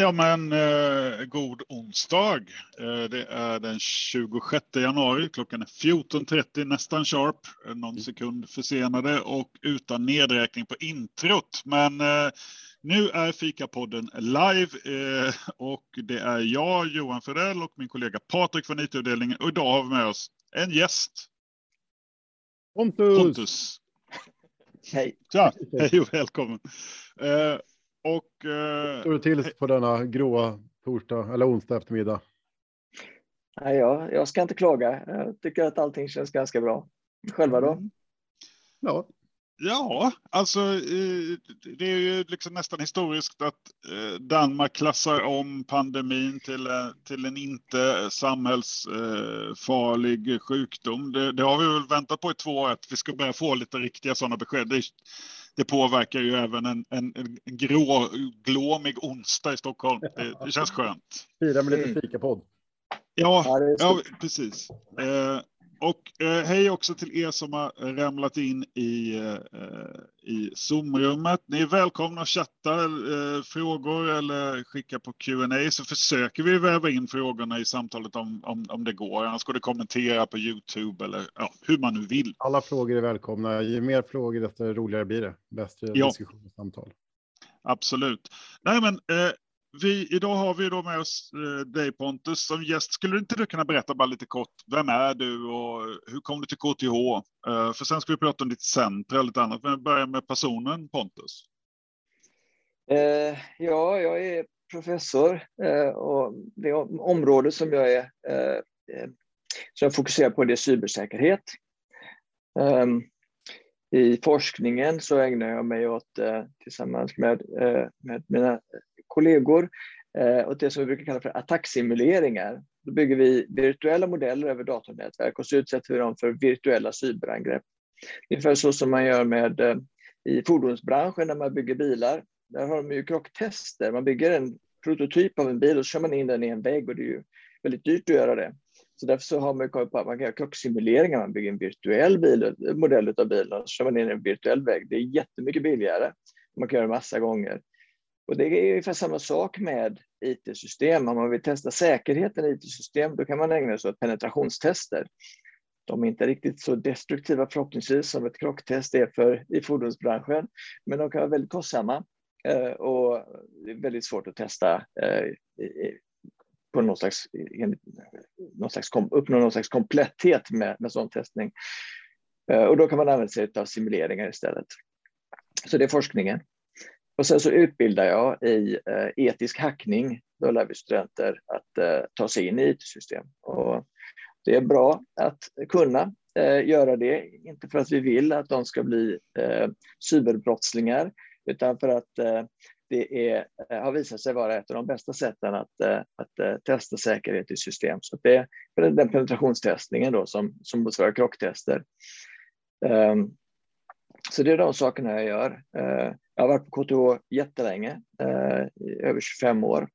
Ja, men eh, god onsdag. Eh, det är den 26 januari. Klockan är 14.30, nästan sharp. Eh, någon mm. sekund försenade och utan nedräkning på introt. Men eh, nu är Fikapodden live eh, och det är jag, Johan Fredell och min kollega Patrik från IT-avdelningen. Och idag har vi med oss en gäst. Pontus. Pontus. Hej. Ja, hej och välkommen. Och, eh, Står det till på denna gråa torsdag eller onsdag eftermiddag? Nej, jag, jag ska inte klaga. Jag tycker att allting känns ganska bra. Själva då? Mm. Ja. Ja, alltså eh, det är ju liksom nästan historiskt att eh, Danmark klassar om pandemin till, eh, till en inte samhällsfarlig sjukdom. Det, det har vi väl väntat på i två år, att vi ska börja få lite riktiga sådana besked. Det, det påverkar ju även en, en, en grå, glåmig onsdag i Stockholm. Det, det känns skönt. Fira med lite fikapodd. Ja, ja, precis. Eh, och eh, hej också till er som har ramlat in i, eh, i Zoom-rummet. Ni är välkomna att chatta eh, frågor eller skicka på Q&A så försöker vi väva in frågorna i samtalet om, om, om det går. Annars går det kommentera på Youtube eller ja, hur man nu vill. Alla frågor är välkomna. Ju mer frågor desto roligare blir det. Bättre ja. diskussion och samtal. Absolut. Nej, men eh, vi, idag har vi då med oss eh, dig Pontus som gäst. Skulle inte du kunna berätta bara lite kort, vem är du och hur kom du till KTH? Eh, för sen ska vi prata om ditt center och lite annat, men börja med personen Pontus. Eh, ja, jag är professor eh, och det område som jag är eh, eh, som jag fokuserar på det är cybersäkerhet. Ehm, I forskningen så ägnar jag mig åt, tillsammans med, med mina kollegor eh, och det som vi brukar kalla för attacksimuleringar. Då bygger vi virtuella modeller över datornätverk och så utsätter vi dem för virtuella cyberangrepp. Ungefär så som man gör med eh, i fordonsbranschen när man bygger bilar. Där har de ju krocktester. Man bygger en prototyp av en bil och så kör man in den i en vägg och det är ju väldigt dyrt att göra det. Så därför så har man kommit på att man kan göra krocksimuleringar. Man bygger en virtuell bil, eh, modell av bilen och så kör man in i en virtuell vägg. Det är jättemycket billigare. Man kan göra det massa gånger. Och det är ungefär samma sak med IT-system. Om man vill testa säkerheten i IT-system, då kan man ägna sig åt penetrationstester. De är inte riktigt så destruktiva förhoppningsvis som ett krocktest är för i fordonsbranschen, men de kan vara väldigt kostsamma eh, och det är väldigt svårt att testa eh, på någon slags, någon slags, uppnå någon slags kompletthet med, med sån testning. Eh, och då kan man använda sig av simuleringar istället. Så det är forskningen. Och sen så utbildar jag i eh, etisk hackning. Då lär vi studenter att eh, ta sig in i IT-system. Och det är bra att kunna eh, göra det, inte för att vi vill att de ska bli eh, cyberbrottslingar, utan för att eh, det är, eh, har visat sig vara ett av de bästa sätten att, eh, att eh, testa säkerhet i system. Så det är den penetrationstestningen då som, som motsvarar krocktester. Ehm, så det är de sakerna jag gör. Jag har varit på KTH jättelänge, eh, över 25 år.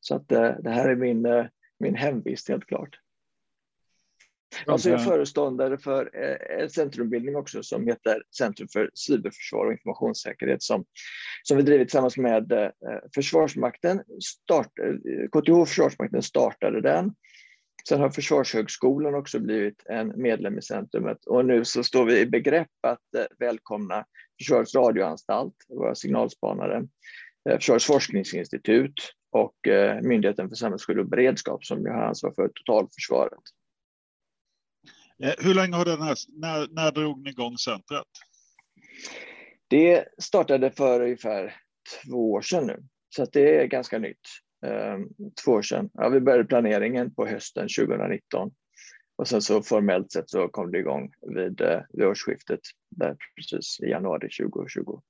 Så att eh, det här är min, eh, min hemvist helt klart. Alltså jag är föreståndare för en centrumbildning också som heter Centrum för cyberförsvar och informationssäkerhet som, som vi drivit tillsammans med Försvarsmakten. Start, KTH Försvarsmakten startade den. Sen har Försvarshögskolan också blivit en medlem i centrumet och nu så står vi i begrepp att välkomna Försvarets radioanstalt, våra signalspanare, eh, Försvarets forskningsinstitut och eh, Myndigheten för samhällsskydd och beredskap som har ansvar för totalförsvaret. Eh, hur länge har den här, när, när drog ni igång centret? Det startade för ungefär två år sedan nu, så det är ganska nytt. Ehm, två år sedan. Ja, vi började planeringen på hösten 2019 och sen så formellt sett så kom det igång vid, eh, vid årsskiftet, där precis i januari 2020.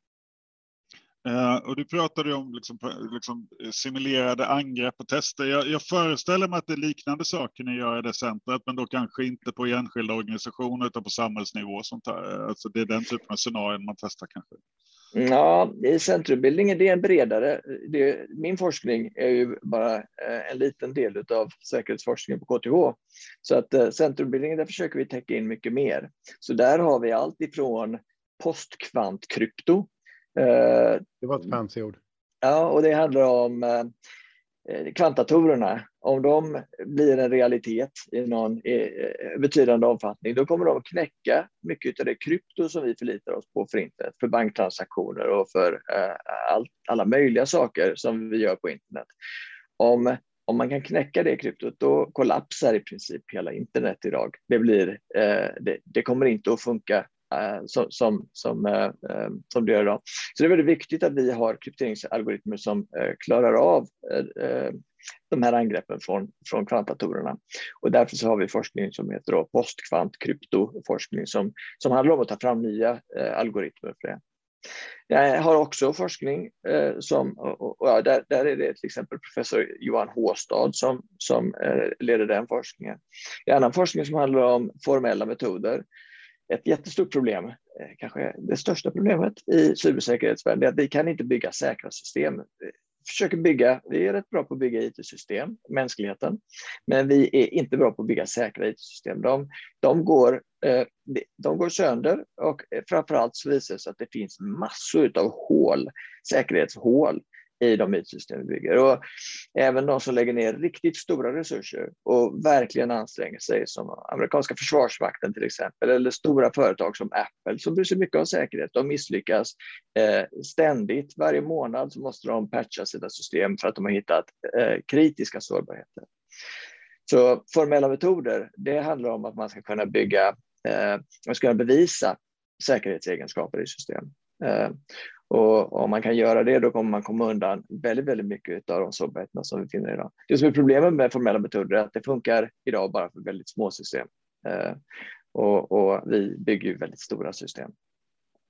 Uh, eh, och du pratade om liksom, liksom eh, simulerade angrepp och tester. Jag, jag, föreställer mig att det är liknande saker ni gör i det centret, men då kanske inte på enskilda organisationer utan på samhällsnivå. Sånt här. Alltså, det är den typen av scenarion man testar kanske. Ja, i centrumbildningen det är en bredare. Det, min forskning är ju bara eh, en liten del av säkerhetsforskningen på KTH. Så att eh, centrumbildningen, där försöker vi täcka in mycket mer. Så där har vi allt ifrån postkvantkrypto. Eh, det var ett fancy ord. Ja, och det handlar om Eh, kvantdatorerna, om de blir en realitet i någon eh, betydande omfattning, då kommer de att knäcka mycket av det krypto som vi förlitar oss på för internet, för banktransaktioner och för eh, all, alla möjliga saker som vi gör på internet. Om, om man kan knäcka det kryptot, då kollapsar i princip hela internet idag. Det, blir, det, det kommer inte att funka Eh, som, som, som, eh, eh, som det gör idag. Så det är väldigt viktigt att vi har krypteringsalgoritmer som klarar av de här angreppen från, från kvantdatorerna. Och därför så har vi forskning som heter postkvantkryptoforskning som, som handlar om att ta fram nya algoritmer för det. Jag har också forskning eh, som, och, och, ja, där, där, är det till exempel professor Johan Håstad som, som eh, leder den forskningen. En annan forskning som handlar om formella metoder ett jättestort problem, eh, kanske det största problemet i cybersäkerhetsvärlden, är att vi kan inte bygga säkra system. Vi försöker bygga, vi är rätt bra på att bygga IT-system, mänskligheten, men vi är inte bra på att bygga säkra IT-system. De, de, går, eh, de går sönder och framförallt så visar det sig att det finns massor av hål, säkerhetshål i de IT-system vi bygger. Och även de som lägger ner riktigt stora resurser och verkligen anstränger sig, som amerikanska försvarsmakten till exempel, eller stora företag som Apple, som bryr sig mycket om säkerhet, de misslyckas eh, ständigt. Varje månad så måste de patcha sina system för att de har hittat eh, kritiska sårbarheter. Så formella metoder, det handlar om att man ska kunna bygga, eh, man ska kunna bevisa säkerhetsegenskaper i system. Eh, och om man kan göra det, då kommer man komma undan väldigt, väldigt mycket av de sårbarheterna som vi finner idag. Det som är problemet med formella metoder är att det funkar idag bara för väldigt små system. Eh, och, och vi bygger ju väldigt stora system.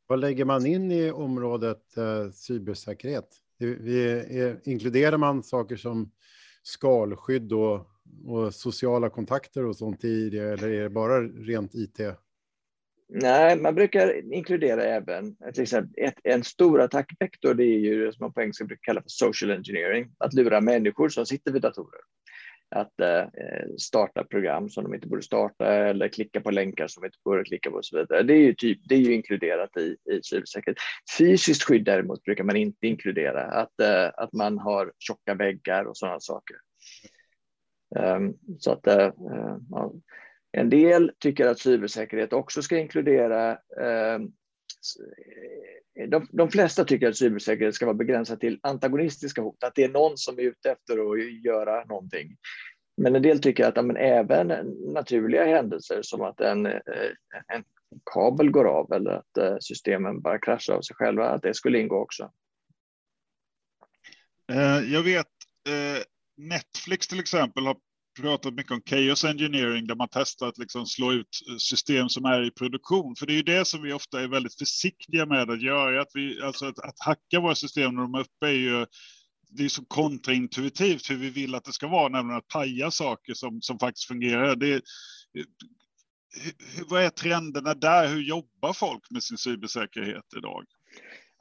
Vad lägger man in i området eh, cybersäkerhet? Vi, är, inkluderar man saker som skalskydd och, och, sociala kontakter och sånt i det, eller är det bara rent IT? Nej, man brukar inkludera även eh, till exempel ett, en stor attackvektor. Det är ju det som man på engelska brukar kalla för social engineering, att lura människor som sitter vid datorer att eh, eh, starta program som de inte borde starta eller klicka på länkar som de inte borde klicka på och så vidare. Det är ju, typ, det är ju inkluderat i, i cybersäkerhet. Fysiskt skydd däremot brukar man inte inkludera, att, eh, att man har tjocka väggar och sådana saker. Um, så att eh, eh ja en del tycker att cybersäkerhet också ska inkludera ehm, eh, de, de, flesta tycker att cybersäkerhet ska vara begränsat till antagonistiska hot, att det är någon som är ute efter att göra någonting. Men en del tycker att men även naturliga händelser som att en, eh, en kabel går av eller att eh, systemen bara kraschar av sig själva, att det skulle ingå också. Eh, jag vet Netflix till exempel har pratat mycket om chaos engineering där man testar att liksom slå ut eh, system som är i produktion. För det är ju det som vi ofta är väldigt försiktiga med att göra. Att, vi, alltså att, att hacka våra system när de är uppe är ju det är så kontraintuitivt hur vi vill att det ska vara, nämligen att paja saker som, som faktiskt fungerar. Det, vad är trenderna där? Hur jobbar folk med sin cybersäkerhet idag?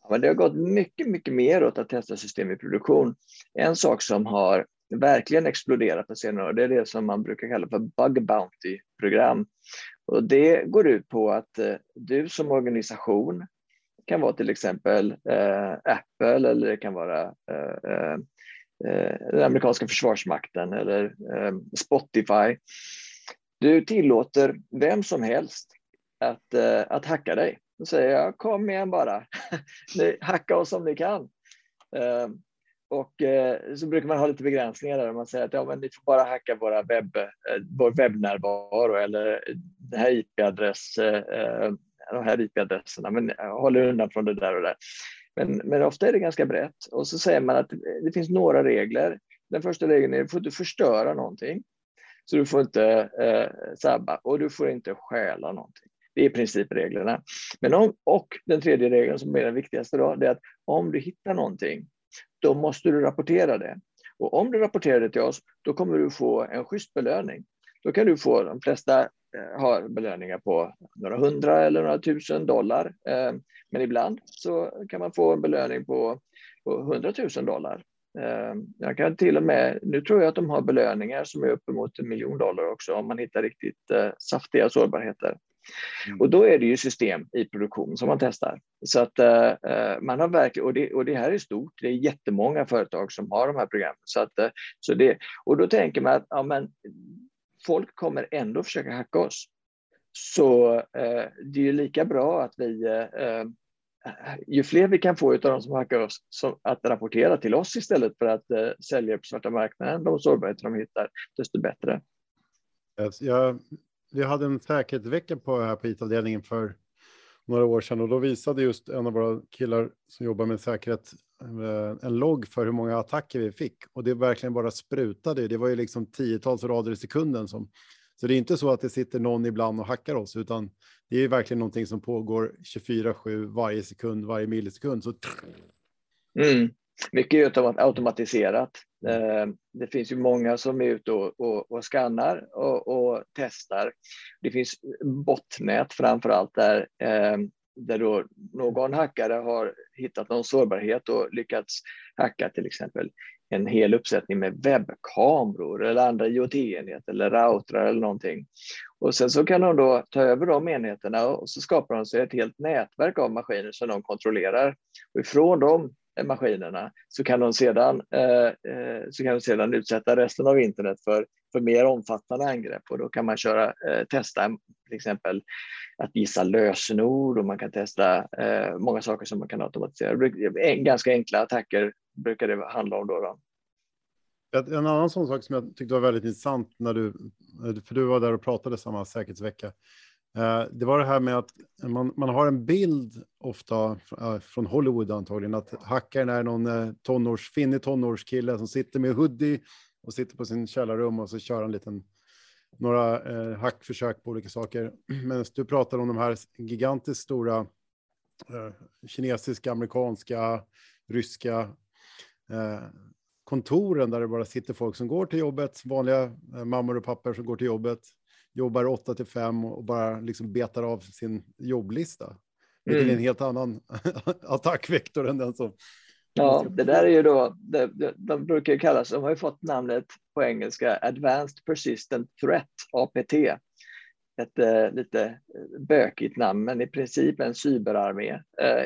men det har gått mycket, mycket mer åt att testa system i produktion. En sak som har verkligen exploderat på senare år, det är det som man brukar kalla för bug bounty-program. Och det går ut på att eh, du som organisation kan vara till exempel eh, Apple eller det kan vara eh, eh, eh den amerikanska försvarsmakten eller eh, Spotify. Du tillåter vem som helst att, eh, att hacka dig. Då säger jag kom igen bara, hacka oss om ni kan. Och eh, så brukar man ha lite begränsningar där. Man säger att ja, men ni får bara hacka våra webb, eh, vår webbnärvaro eller den här IP-adress, eh, eh, de här IP-adresserna, men eh, håll undan från det där och det. Men, men ofta är det ganska brett. Och så säger man att det finns några regler. Den första regeln är att du får inte förstöra någonting. Så du får inte eh, sabba och du får inte stjäla någonting. Det är principreglerna. Men om, och den tredje regeln som är den viktigaste då, det är att om du hittar någonting då måste du rapportera det. Och om du rapporterar det till oss, då kommer du få en schysst belöning. Då kan du få, de flesta eh, har belöningar på några hundra eller några tusen dollar. Eh, men ibland så kan man få en belöning på, på hundratusen dollar. Eh, jag kan till och med, nu tror jag att de har belöningar som är uppemot en miljon dollar också om man hittar riktigt saftiga sårbarheter. Mm. Och då är det ju system i produktion som man testar. Så att uh, man har verkligen, och det, och det här är stort, det är jättemånga företag som har de här programmen. Så att, uh, så det, och då tänker man att ja, men, folk kommer ändå försöka hacka oss. Så uh, det är ju lika bra att vi ju fler vi kan få av de som hackar oss som att rapportera till oss istället för att eh, sälja på svarta marknaden de sårbarheter de hittar, desto bättre. Jag, vi hade en säkerhetsvecka på, här på IT-avdelningen för några år sedan och då visade just en av våra killar som jobbar med säkerhet eh, en logg för hur många attacker vi fick och det verkligen bara sprutade. Det var ju liksom tiotals rader i sekunden som så det är inte så att det sitter någon ibland och hackar oss, utan det är verkligen någonting som pågår 24-7 varje sekund, varje millisekund. Så... Mm. Mycket är automatiserat. Eh, det finns ju många som är ute och, och, och skannar och, och, testar. Det finns botnät framför allt där, eh, där då någon hackare har hittat någon sårbarhet och lyckats hacka till exempel en hel uppsättning med webbkameror eller andra IoT-enheter eller routrar eller någonting. Och sen så kan de då ta över de enheterna och så skapar de sig ett helt nätverk av maskiner som de kontrollerar. Och ifrån de Eh, maskinerna så kan de sedan, eh, eh, så kan de sedan utsätta resten av internet för, för mer omfattande angrepp och då kan man köra, eh, testa till exempel att gissa lösenord och man kan testa eh, många saker som man kan automatisera. Eh, ganska enkla attacker brukar det handla om då. då. En annan sån sak som jag tyckte var väldigt intressant när du, för du var där och pratade samma säkerhetsvecka. Eh, det var det här med att man, man har en bild ofta eh, från Hollywood antagligen att hackaren är någon eh, tonårs, finnig tonårskille som sitter med hoodie och sitter på sin källarrum och så kör han liten, några eh, hackförsök på olika saker. Men du pratar om de här gigantiskt stora eh, kinesiska, amerikanska, ryska eh, kontoren där det bara sitter folk som går till jobbet, vanliga mammor och pappor som går till jobbet, jobbar 8 till 5 och bara liksom betar av sin jobblista. Det är en mm. helt annan attackvektor än den som... Ja, det där är ju då, det, de brukar kallas, de har ju fått namnet på engelska Advanced Persistent Threat, APT. Ett eh, lite bökigt namn, men i princip en cyberarmé eh,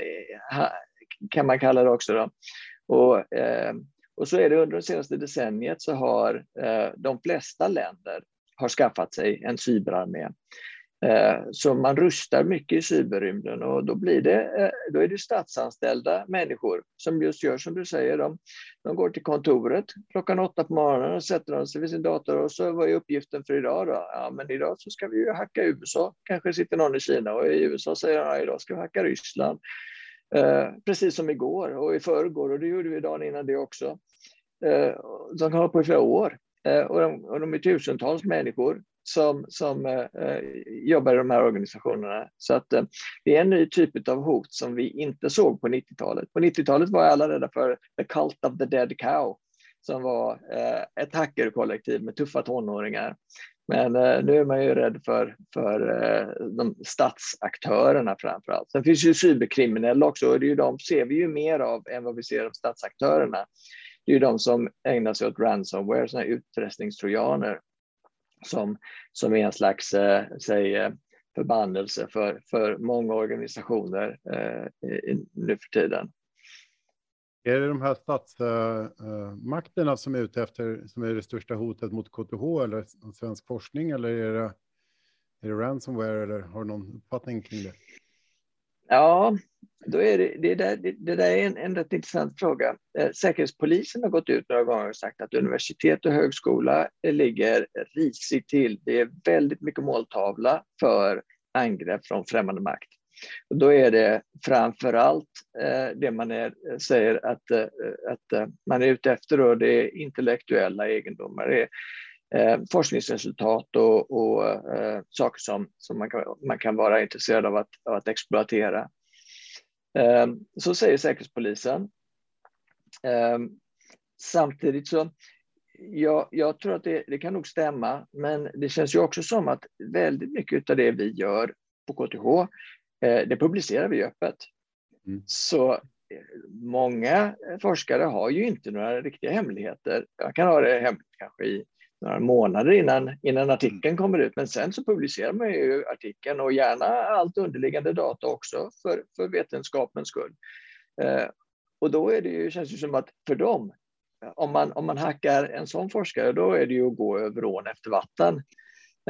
kan man kalla det också. Då. Och, eh, och så är det under det senaste decenniet så har eh, de flesta länder har skaffat sig en cyberarmé. Eh, så man rustar mycket i cyberrymden och då, blir det, eh, då är det statsanställda människor som just gör som du säger. De, de går till kontoret klockan åtta på morgonen och sätter sig vid sin dator och så vad är uppgiften för idag då? Ja, men idag så ska vi ju hacka USA. Kanske sitter någon i Kina och i USA säger ja, idag ska vi hacka Ryssland. Eh, precis som igår och i förrgår och det gjorde vi dagen innan det också. Eh, de kan hålla på i flera år Eh, och, de, och de är tusentals människor som, som eh, eh, jobbar i de här organisationerna. Så att eh, det är en ny typ av hot som vi inte såg på 90-talet. På 90-talet var alla rädda för the cult of the dead cow som var eh, ett hackerkollektiv med tuffa tonåringar men eh, nu är man ju rädd för, för eh, de statsaktörerna framför allt. Sen finns ju cyberkriminella också och det är ju de ser vi ju mer av än vad vi ser av statsaktörerna. Det är ju de som ägnar sig åt ransomware, sådana här utpressningstrojaner som, som är en slags eh, säg, eh, förbannelse för, för många organisationer eh, nu för tiden. Är det de här statsmakterna eh, eh, som är ute efter, som är det största hotet mot KTH eller svensk forskning, eller är det, är det ransomware, eller har du någon uppfattning kring det? Ja, då är det, det, där, det, det där är en, en rätt intressant fråga. Eh, säkerhetspolisen har gått ut några gånger och sagt att universitet och högskola ligger risigt till. Det är väldigt mycket måltavla för angrepp från främmande makt. Och då är det framför allt eh, det man är, säger att, eh, att man är ute efter, då, det är intellektuella egendomar. Det är, forskningsresultat och, och äh, saker som, som man, kan, man kan vara intresserad av att, av att exploatera. Äh, så säger Säkerhetspolisen. Äh, samtidigt så, ja, jag tror att det, det, kan nog stämma, men det känns ju också som att väldigt mycket av det vi gör på KTH Eh, det publicerar vi öppet. Mm. Så eh, många forskare har ju inte några riktiga hemligheter. Jag kan ha det hemligt kanske i några månader innan, innan artikeln kommer ut. Men sen så publicerar man ju artikeln och gärna allt underliggande data också för, för vetenskapens skull. Eh, och då är det ju, känns det som att för dem, om man, om man hackar en sån forskare, då är det ju att gå över ån efter vatten.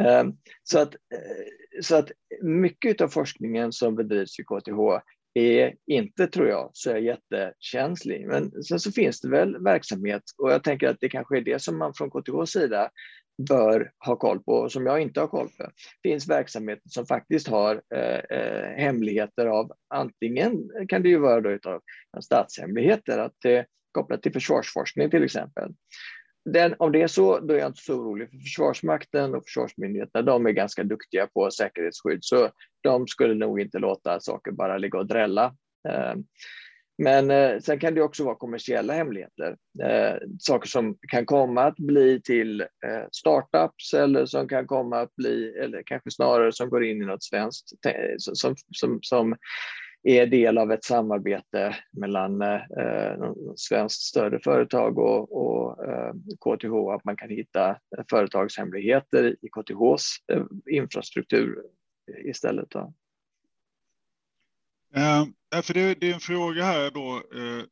Eh, så, att, eh, så att mycket av forskningen som bedrivs i KTH är inte, tror jag, så jättekänslig. Men sen så finns det väl verksamhet och jag tänker att det kanske är det som man från KTHs sida bör ha koll på, som jag inte har koll på. Det finns verksamheter som faktiskt har eh, eh, hemligheter av antingen kan det ju vara då utav statshemligheter, att det eh, kopplat till försvarsforskning till exempel. Den, om det är så, då är jag inte så orolig för Försvarsmakten och Försvarsmyndigheterna. De är ganska duktiga på säkerhetsskydd, så de skulle nog inte låta saker bara ligga och drälla. Eh, men eh, sen kan det också vara kommersiella hemligheter. Eh, saker som kan komma att bli till startups eller som kan komma att bli, eller kanske snarare som går in i något svenskt, som, som, som är del av ett samarbete mellan eh, svenskt större företag och, och eh, KTH, att man kan hitta företagshemligheter i KTHs eh, infrastruktur istället. Då. Eh, för det, det, är en fråga här då. Eh,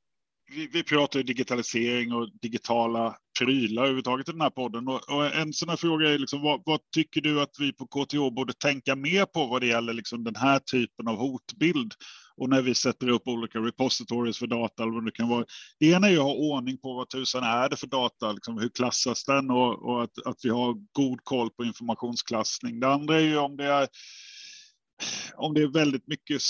vi, vi pratar digitalisering och digitala prylar överhuvudtaget i den här podden. Och, och en sån här fråga är liksom, vad, vad, tycker du att vi på KTH borde tänka mer på vad det gäller liksom den här typen av hotbild? Och när vi sätter upp olika repositories för data eller vad det kan vara. Det ena är att ha ordning på vad tusan är det för data, liksom, hur klassas den och, och att, att vi har god koll på informationsklassning. Det andra är ju om det är om det är väldigt mycket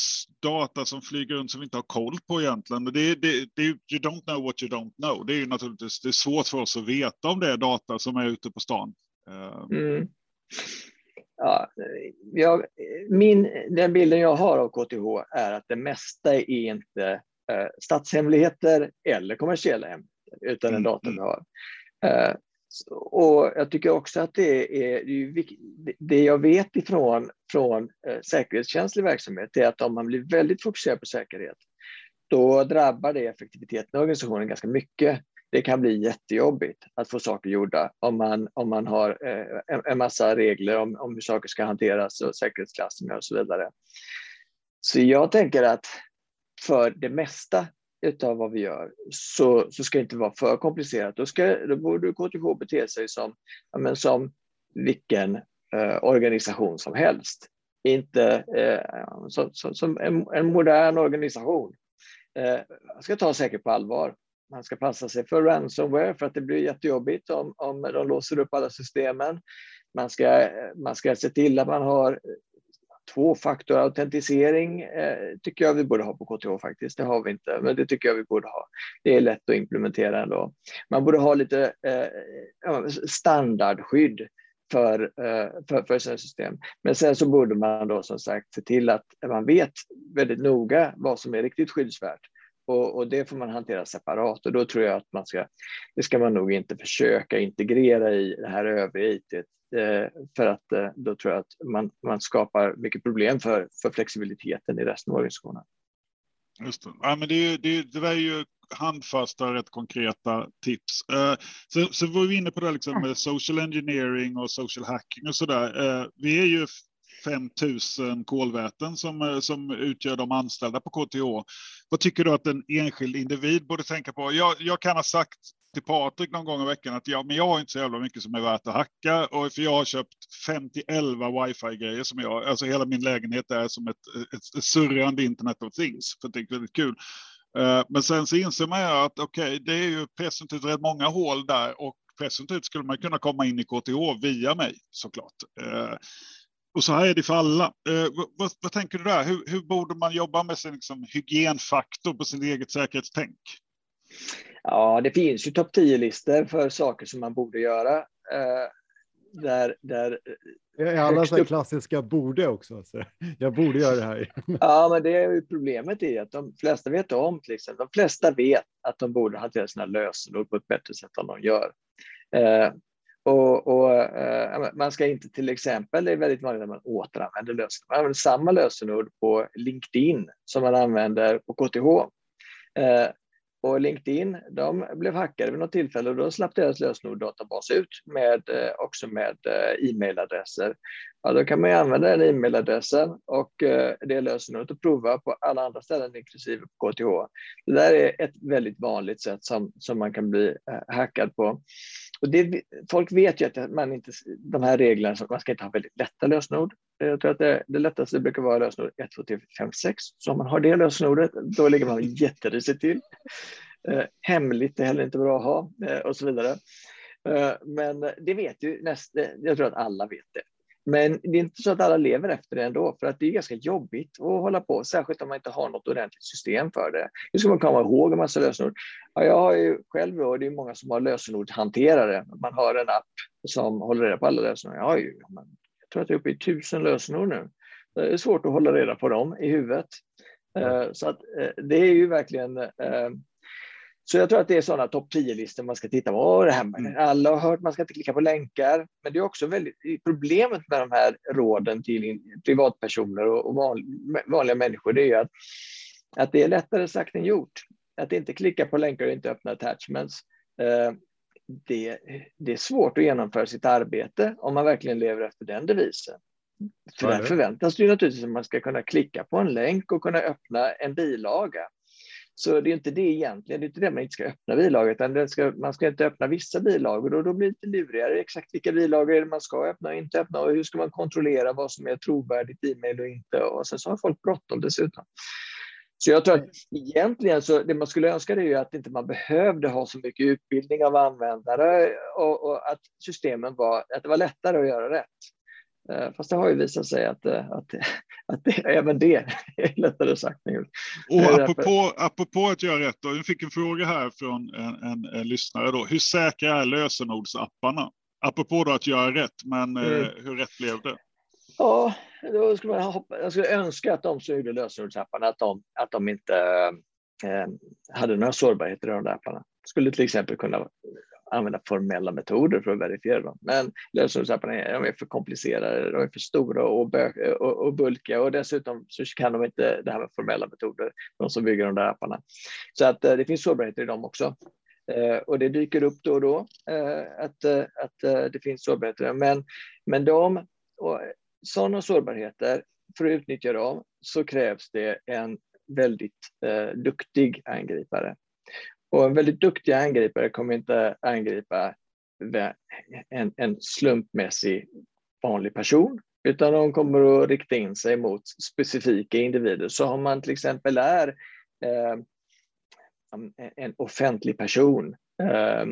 data som flyger runt som vi inte har koll på egentligen. Det, det, det, you don't know what you don't know. Det är ju naturligtvis det är svårt för oss att veta om det är data som är ute på stan. Eh, mm. Ja, jag, min, den bilden jag har av KTH är att det mesta är inte eh, statshemligheter eller kommersiella hemligheter, utan en mm, data vi mm. har. Eh, och jag tycker också att det är, det jag vet ifrån från eh, säkerhetskänslig verksamhet är att om man blir väldigt fokuserad på säkerhet, då drabbar det effektiviteten i organisationen ganska mycket. Det kan bli jättejobbigt att få saker gjorda om man, om man har eh, en, massa regler om, om hur saker ska hanteras och säkerhetsklassningar och så vidare. Så jag tänker att för det mesta utav vad vi gör så, så ska det inte vara för komplicerat. Då, ska, då borde KTH bete sig som, ja, men som vilken eh, organisation som helst. Inte eh, som, som, som en, en, modern organisation. Eh, man ska ta säkert på allvar. Man ska passa sig för ransomware för att det blir jättejobbigt om, om de låser upp alla systemen. Man ska, man ska se till att man har Tvåfaktorautentisering eh, tycker jag vi borde ha på KTH faktiskt. Det har vi inte, men det tycker jag vi borde ha. Det är lätt att implementera ändå. Man borde ha lite eh, standardskydd för, eh, för, för sina system. Men sen så borde man då som sagt se till att man vet väldigt noga vad som är riktigt skyddsvärt. Och, och, det får man hantera separat och då tror jag att man ska, det ska man nog inte försöka integrera i det här övriga IT Eh, för att eh, då tror jag att man, man skapar mycket problem för, för flexibiliteten i resten av organisationen. Just det. Ja, men det, det, det där är ju handfasta, rätt konkreta tips. Uh, så, så var vi inne på det liksom med social engineering och social hacking och så där. Uh, vi är ju 5000 kolväten som, eh, som utgör de anställda på KTH. Vad tycker du att en enskild individ borde tänka på? Jag, jag kan ha sagt till Patrik någon gång i veckan att ja, men jag har inte så jävla mycket som är värt att hacka och för jag har köpt 50 wifi grejer som jag, alltså hela min lägenhet är som ett, ett, ett surrande internet of things för det är väldigt kul. Eh, men sen så inser man ju att okej, okay, det är ju presumtivt rätt många hål där och presumtivt skulle man kunna komma in i KTH via mig såklart. Eh, och så här är det för alla. Uh, vad, vad, tänker du där? Hur, hur, borde man jobba med sin liksom, hygienfaktor på sin eget säkerhetstänk? Ja, det finns ju topp 10-listor för saker som man borde göra. Eh, där, där är alla så klassiska borde också. Så jag borde göra det här. Ja, men det är ju problemet är att de flesta vet om till exempel. De flesta vet att de borde hantera sina lösenord på ett bättre sätt än de gör. Eh, och, och eh, man ska inte till exempel, det är väldigt vanligt att man återanvänder lösenord. Man använder samma lösenord på LinkedIn som man använder på KTH. Eh, och LinkedIn, de blev hackade vid något tillfälle och då slapp deras lösenorddatabas ut med, eh, också med eh, e-mailadresser. Ja, då kan man ju använda den e-mailadressen och eh, det lösenordet och prova på alla andra ställen, inklusive på KTH. Det där är ett väldigt vanligt sätt som, som man kan bli eh, hackad på. Och det, folk vet ju att man inte, de här reglerna, så man ska inte ha väldigt lätta lösenord. Jag tror att det, det lättaste brukar vara lösenord 1, 2, 3, 5, 6. Så om man har det lösenordet, då ligger man jätterisigt till. Eh, hemligt är heller inte bra att ha eh, och så vidare. Eh, men det vet ju nästan, jag tror att alla vet det. Men det är inte så att alla lever efter det ändå, för att det är ganska jobbigt att hålla på, särskilt om man inte har något ordentligt system för det. Hur ska man komma ihåg en massa lösenord? Ja, jag har ju själv då, det är många som har lösenordshanterare. Man har en app som håller reda på alla lösenord. Jag, har ju, jag tror att jag är uppe i tusen lösenord nu. Det är svårt att hålla reda på dem i huvudet. Mm. Så att det är ju verkligen så jag tror att det är sådana topp 10-listor man ska titta på. det här, mm. alla har hört man ska inte klicka på länkar, men det är också väldigt problemet med de här råden till privatpersoner och vanliga människor. Det är att, att det är lättare sagt än gjort. Att inte klicka på länkar och inte öppna attachments. Eh, det, det är svårt att genomföra sitt arbete om man verkligen lever efter den devisen. För där förväntas det ju naturligtvis att man ska kunna klicka på en länk och kunna öppna en bilaga. Så det är inte det egentligen, det är inte det man inte ska öppna bilagor, utan ska, man ska inte öppna vissa bilagor och då blir det lite lurigare exakt vilka bilagor är det man ska öppna och inte öppna och hur ska man kontrollera vad som är trovärdigt e-mail och inte och sen så har folk bråttom dessutom. Så jag tror att egentligen så det man skulle önska det är ju att inte man behövde ha så mycket utbildning av användare och, och att systemen var, att det var lättare att göra rätt. Eh, fast det har ju visat sig att, eh, att, att det, även det är lättare sagt gjort. Och apropå, apropå att göra rätt, då, jag fick en fråga här från en, en, en lyssnare. Då. Hur säkra är lösenordsapparna? Apropå då att göra rätt, men eh, mm. hur rätt blev det? Ja, då skulle man hoppa, jag skulle önska att de som gjorde lösenordsapparna, att de, att de inte eh, hade några sårbarheter i de där apparna. Skulle till exempel kunna använda formella metoder för att verifiera dem. Men lösenordsapparna är, är för komplicerade, de är för stora och, och, och, bulkiga och dessutom så kan de inte det här med formella metoder, de som bygger de där apparna. Så att eh, det finns sårbarheter i dem också. Eh, och det dyker upp då och då eh, att, att det finns sårbarheter. Men, men de, sådana sårbarheter, för att utnyttja dem så krävs det en väldigt duktig angripare. Och en väldigt duktig angripare kommer inte angripa en, en slumpmässig vanlig person, utan de kommer att rikta in sig mot specifika individer. Så om man till exempel är eh, en offentlig person eh,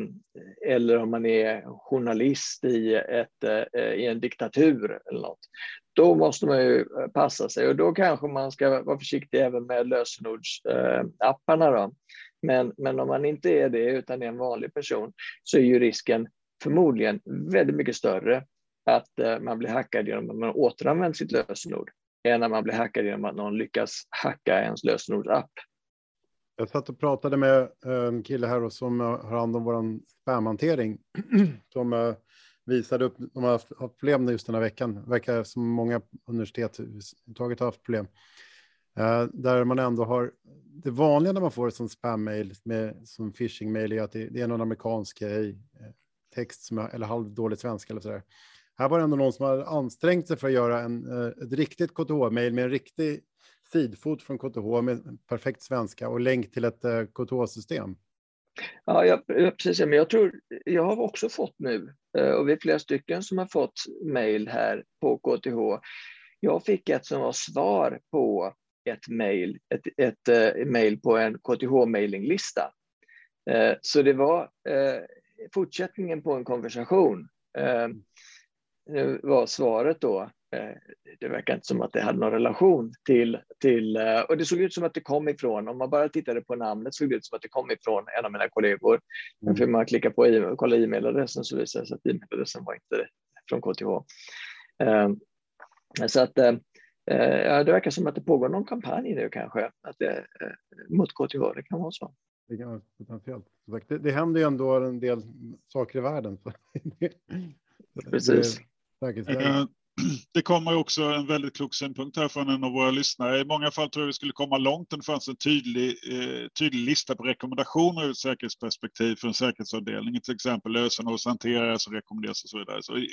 eller om man är journalist i, ett, eh, i en diktatur eller något, då måste man ju passa sig och då kanske man ska vara försiktig även med lösenordsapparna. Eh, då. Men, men om man inte är det utan är en vanlig person så är ju risken förmodligen väldigt mycket större att eh, man blir hackad genom att man återanvänder sitt lösenord än när man blir hackad genom att någon lyckas hacka ens lösenordsapp. Jag satt och pratade med en kille här som eh, har hand om vår spamhantering som eh, visade upp, de har haft problem just den här veckan, det verkar som många universitet har haft problem. Eh, där man ändå har, det vanliga när man får som spam-mail, som phishing-mail, är att det, det, är någon amerikansk grej, eh, text som är, eller halvdålig svenska eller sådär. Här var det ändå någon som hade ansträngt sig för att göra en, eh, ett riktigt KTH-mail med en riktig sidfot från KTH med perfekt svenska och länk till ett KTH-system. Ja, jag, precis. Men jag tror, jag har också fått nu, och vi är flera stycken som har fått mail här på KTH. Jag fick ett som var svar på ett mejl ett, ett, ett mail på en KTH-mailinglista. Eh, så det var eh, fortsättningen på en konversation. Nu var svaret då, det verkar inte som att det hade någon relation till, till, och det såg ut som att det kom ifrån, om man bara tittade på namnet såg det ut som att det kom ifrån en av mina kollegor. Men För man klickar på e kolla e-mailadressen så visar det sig att e-mailadressen var inte från KTH. Så att Eh, det verkar som att det pågår någon kampanj nu kanske att det, eh, mot KTH. Det kan vara så. Det, kan vara potentiellt. Det, det händer ju ändå en del saker i världen. Precis. Det, det Det kommer också en väldigt klok synpunkt här från en av våra lyssnare. I många fall tror jag vi skulle komma långt om det fanns en tydlig, eh, tydlig lista på rekommendationer ur ett säkerhetsperspektiv för en säkerhetsavdelning, till exempel lösenordshanterare hanteras och rekommenderas och så vidare. Så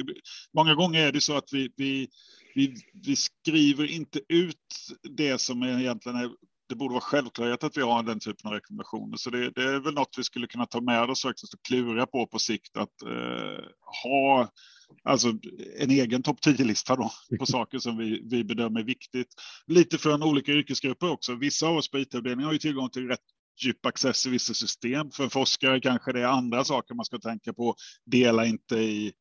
många gånger är det så att vi, vi, vi, vi skriver inte ut det som egentligen är det borde vara självklart att vi har den typen av rekommendationer. Så det, det är väl något vi skulle kunna ta med oss och klura på på sikt att eh, ha alltså en egen topp 10-lista då på saker som vi, vi bedömer viktigt. Lite från olika yrkesgrupper också. Vissa av oss på IT-avdelningen har ju tillgång till rätt djup access i vissa system. För forskare kanske det är andra saker man ska tänka på. Dela inte i,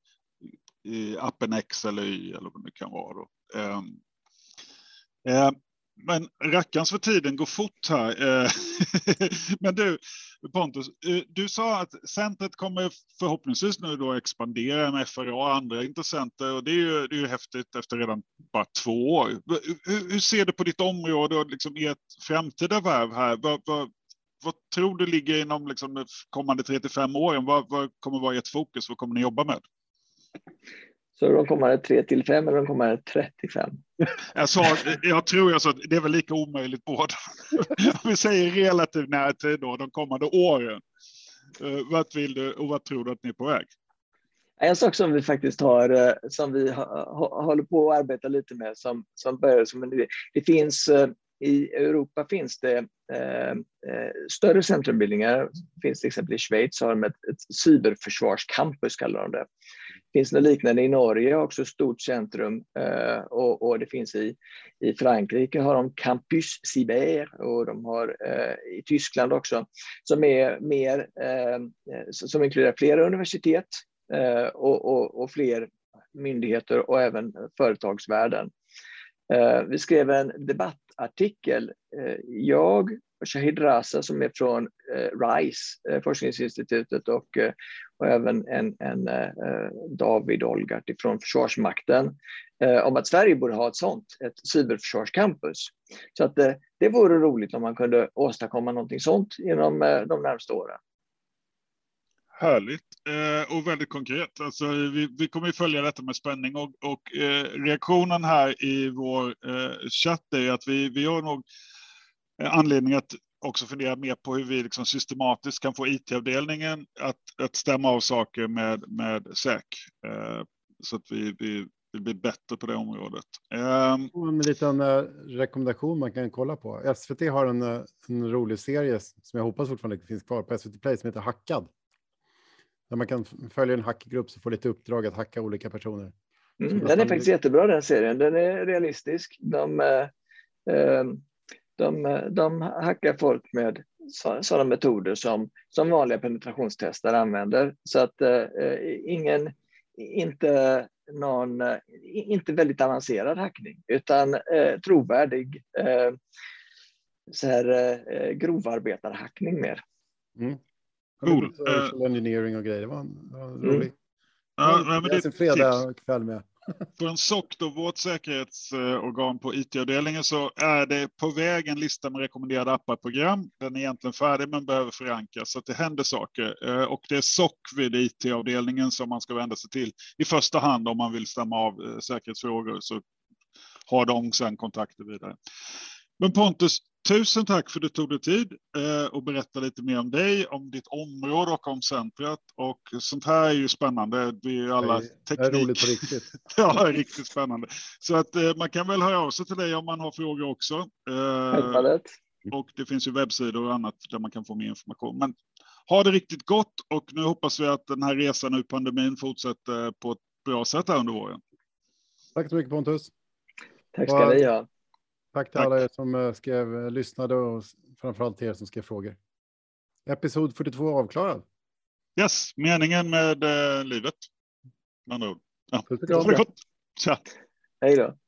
i appen X eller Y eller vad det kan vara. Då. Um, men rackarns för tiden går fort här. Eh, men du, Pontus, eh, du sa att centret kommer förhoppningsvis nu då expandera med FRA och andra intressenter och det är ju, det är ju häftigt efter redan bara två år. Hur, hur ser du på ditt område och liksom ert framtida värv här? Vad, vad, vad tror du ligger inom liksom de kommande 3 till 5 åren? Vad, vad kommer vara ert fokus? Vad kommer ni jobba med? Så de kommande 3 till 5 eller de kommande 35? Jag, sa, jag tror jag sa att det är väl lika omöjligt båda. Vi säger relativt närtid då, de kommande åren. Uh, vart vill du och vad tror du att ni är på väg? En sak som vi faktiskt har, eh, som vi håller på att arbeta lite med, som, som börjar som en idé. Det finns eh, i Europa finns det eh, större centrumbildningar. Finns till exempel i Schweiz har de ett, ett cyberförsvarscampus kallar de det finns något liknande i Norge, också ett stort centrum eh, och, och, det finns i, i Frankrike har de Campus Cyber och de har eh, i Tyskland också som är mer eh, som inkluderar flera universitet eh, och, och, och, fler myndigheter och även företagsvärlden. Eh, vi skrev en debattartikel, eh, jag Shahid Raza som är från eh, RISE, eh, forskningsinstitutet och eh, och även en, en eh, David Olgart från Försvarsmakten eh, om att Sverige borde ha ett sånt, ett cyberförsvarscampus. Så att eh, det vore roligt om man kunde åstadkomma någonting sånt inom eh, de närmaste åren. Härligt eh, och väldigt konkret. Alltså, vi, vi kommer att följa detta med spänning och, och eh, reaktionen här i vår chatt är att vi, vi har nog anledning att också fundera mer på hur vi liksom systematiskt kan få IT-avdelningen att, att stämma av saker med, med SÄK. Eh, så att vi, vi, vi blir bättre på det området. Eh, en liten eh, rekommendation man kan kolla på. SVT har en, eh, en rolig serie som jag hoppas fortfarande finns kvar på SVT Play som heter Hackad. Där man kan följa en hackgrupp som får lite uppdrag att hacka olika personer. Mm, den är faktiskt jättebra den serien. Den är realistisk. De, eh, eh de, de hackar folk med sådana metoder som, som vanliga penetrationstester använder. Så att eh, ingen, inte någon, inte väldigt avancerad hackning, utan eh, trovärdig eh, så här, eh, grovarbetarhackning mer. Mm. Cool. Social engineering och grejer, det var, var mm. roligt. Ja, men det är en fredag kväll med. För en SOC, då, vårt säkerhetsorgan på IT-avdelningen, så är det på väg en lista med rekommenderade appar program. Den är egentligen färdig men behöver förankras så att det händer saker. Eh, och det är SOC vid IT-avdelningen som man ska vända sig till i första hand om man vill stämma av eh, säkerhetsfrågor så har de sedan kontakter vidare. Men Pontus, Tusen tack för att du tog dig tid eh, och berätta lite mer om dig, om ditt område och om centret. Och sånt här är ju spännande. Vi är alla teknik. Det är roligt på riktigt. ja, riktigt spännande. Så att eh, man kan väl höra av sig till dig om man har frågor också. Eh, och det finns ju webbsidor och annat där man kan få mer information. Men ha det riktigt gott och nu hoppas vi att den här resan ur pandemin fortsätter på ett bra sätt här under våren. Tack så mycket Pontus. Tack ska ni ha. Tack till Tack. alla er som eh, skrev, eh, lyssnade och framförallt till er som skrev frågor. Episod 42 avklarad. Yes, meningen med eh, livet. Med andra ord. Ja. Puss och kram. Hej då.